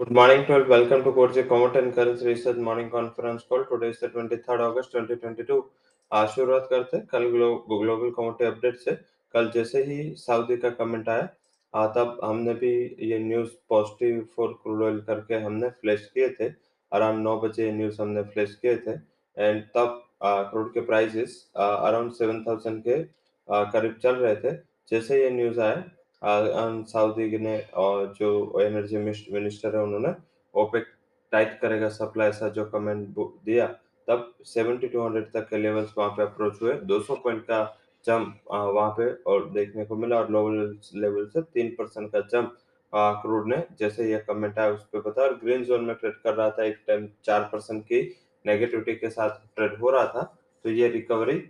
Good morning to all. Welcome to Kochi Commodity and Currency Research Morning Conference Call. Today is the 23rd August 2022. आज शुरुआत करते हैं कल glow, global commodity update से कल जैसे ही सऊदी का कमेंट आया तब हमने भी ये news positive for crude oil करके हमने फ्लैश किए थे अराउंड नौ बजे ये न्यूज़ हमने फ्लैश किए थे एंड तब क्रूड के प्राइसेस अराउंड 7000 के करीब चल रहे थे जैसे ये न्यूज़ आया सऊदी ने और जो एनर्जी मिनिस्टर है उन्होंने ओपेक टाइट करेगा सप्लाई ऐसा जो कमेंट दिया, तब 7200 तक के लेवल्स वहाँ पे अप्रोच हुए 200 पॉइंट का जंप वहाँ पे और देखने को मिला और लोअर लेवल से तीन परसेंट का जंप क्रूड ने, जैसे यह कमेंट आया उस पर बता और ग्रीन जोन में ट्रेड कर रहा था एक टाइम चार परसेंट की नेगेटिविटी के साथ ट्रेड हो रहा था तो ये रिकवरी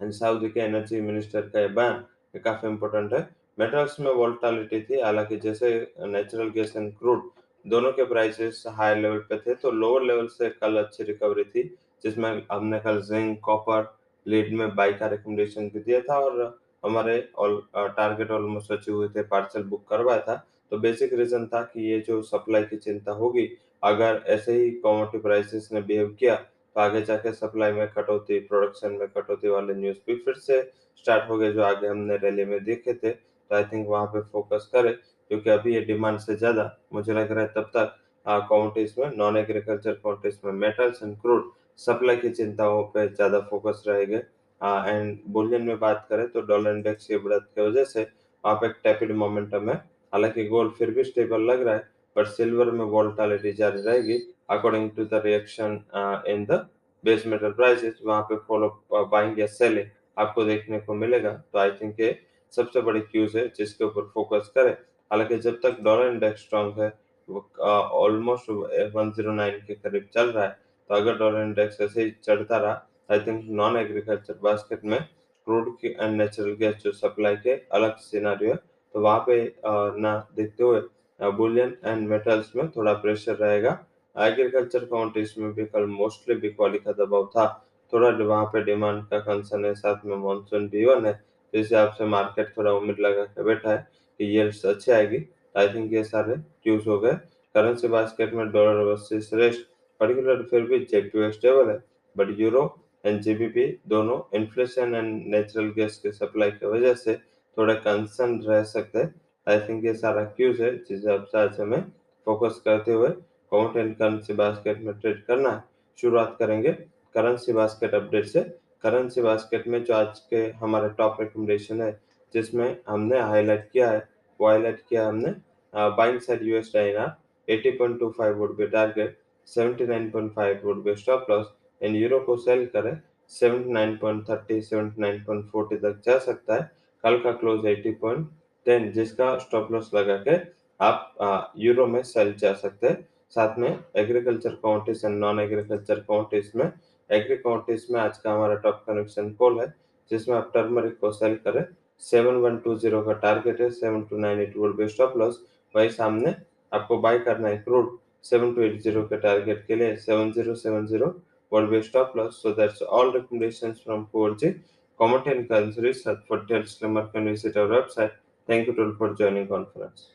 सऊदी के एनर्जी मिनिस्टर का बयान काफ़ी इंपॉर्टेंट है मेटल्स में वोल्टालिटी थी, हालाँकि जैसे नेचुरल गैस एंड क्रूड दोनों के प्राइसेस हाई लेवल पे थे तो लोअर लेवल से कल अच्छी रिकवरी थी, जिसमें हमने कल जिंक कॉपर लीड में बाई का रिकमेंडेशन भी दिया था और हमारे ऑल टारगेट ऑलमोस्ट अचीव हुए थे पार्सल बुक करवाया था। तो बेसिक रीजन था कि ये जो सप्लाई की चिंता होगी, अगर ऐसे ही कॉमोडिटी प्राइसेस ने बिहेव किया तो आगे जाके सप्लाई में कटौती प्रोडक्शन में कटौती वाले न्यूज़ भी फिर से स्टार्ट हो गए, जो आगे हमने रैली में देखे थे। तो आई थिंक वहाँ पे फोकस करे, क्योंकि अभी ये डिमांड से ज़्यादा मुझे लग रहा है तब तक कॉमोडिटीज में नॉन एग्रीकल्चर कॉमोडिटीज में मेटल्स एंड क्रूड सप्लाई की चिंताओं पे ज़्यादा फोकस रहेगा। एंड बुलियन में बात करें तो डॉलर इंडेक्स की बढ़त की वजह से वहाँ पे एक टैपिड मोमेंटम है। हालाँकि गोल्ड फिर भी स्टेबल लग रहा है पर सिल्वर में वोल्टालिटी जारी रहेगी। According to the reaction in the base metal prices वहाँ पे फॉलो बाइंग या सेलिंग आपको देखने को मिलेगा। तो आई थिंक ये सबसे बड़ी क्यूज है, जिसके ऊपर फोकस करें। हालाँकि जब तक डॉलर इंडेक्स स्ट्रॉन्ग है ऑलमोस्ट 109 के करीब चल रहा है। तो अगर डॉलर इंडेक्स ऐसे ही चढ़ता रहा I think non agriculture basket में क्रूड की एंड नेचुरल गैस जो सप्लाई के अलग सिनारियो है तो वहाँ पे ना देखते हुए बुलियन एंड मेटल्स में थोड़ा प्रेशर रहेगा। एग्रीकल्चर काउंट्रीज में भी कल मोस्टली बिकवाली का दबाव था। थोड़ा वहाँ पे डिमांड का कंसर्न है, साथ में मानसून भी वन है। इस हिसाब से मार्केट थोड़ा उम्मीद लगा के बैठा है कि यील्ड्स अच्छी आएगी। आई थिंक ये सारे क्यूज हो गए। करेंसी बास्केट में डॉलर रेस्ट पर्टिकुलर फिर भी जेपीओ स्टेबल है बट यूरो एंड जीबीपी दोनों इन्फ्लेशन एंड नेचुरल गैस के सप्लाई की वजह से थोड़े कंसर्न रह सकते हैं। आई थिंक ये सारा क्यूज है, जिस हिसाब से आज हमें फोकस करते हुए काउंट एंड करेंसी बास्केट में ट्रेड करना शुरुआत करेंगे। करेंसी बास्केट अपडेट से। करेंसी बास्केट में जो आज के हमारे टॉप रिकमेंडेशन है, जिसमें हमने हाईलाइट किया है, वो हाईलाइट किया हमने बाइंग साइड यूएस डाइनर 80.25 would be target 79.5 would be stop loss and euro को सेल करें 79.30 79.40 तक जा सकता है, कल का क्लोज 80.10 जिसका स्टॉप लॉस लगा के आप यूरो में सेल जा सकते हैं, साथ में agriculture commodities and non agriculture commodities में एग्री कॉन्टिस में आज का हमारा टॉप कनेक्शन कॉल है, जिसमें आप टर्मरिक को सेल करें। सेवन वन टू ज़ीरो का टारगेट है seven two nine eight volt best of loss वही सामने आपको बाय करना है crude seven two eight zero के टारगेट के लिए seven zero seven zero volt best of loss so that's all recommendation from four G comment and कंसरी thank you too for joining conference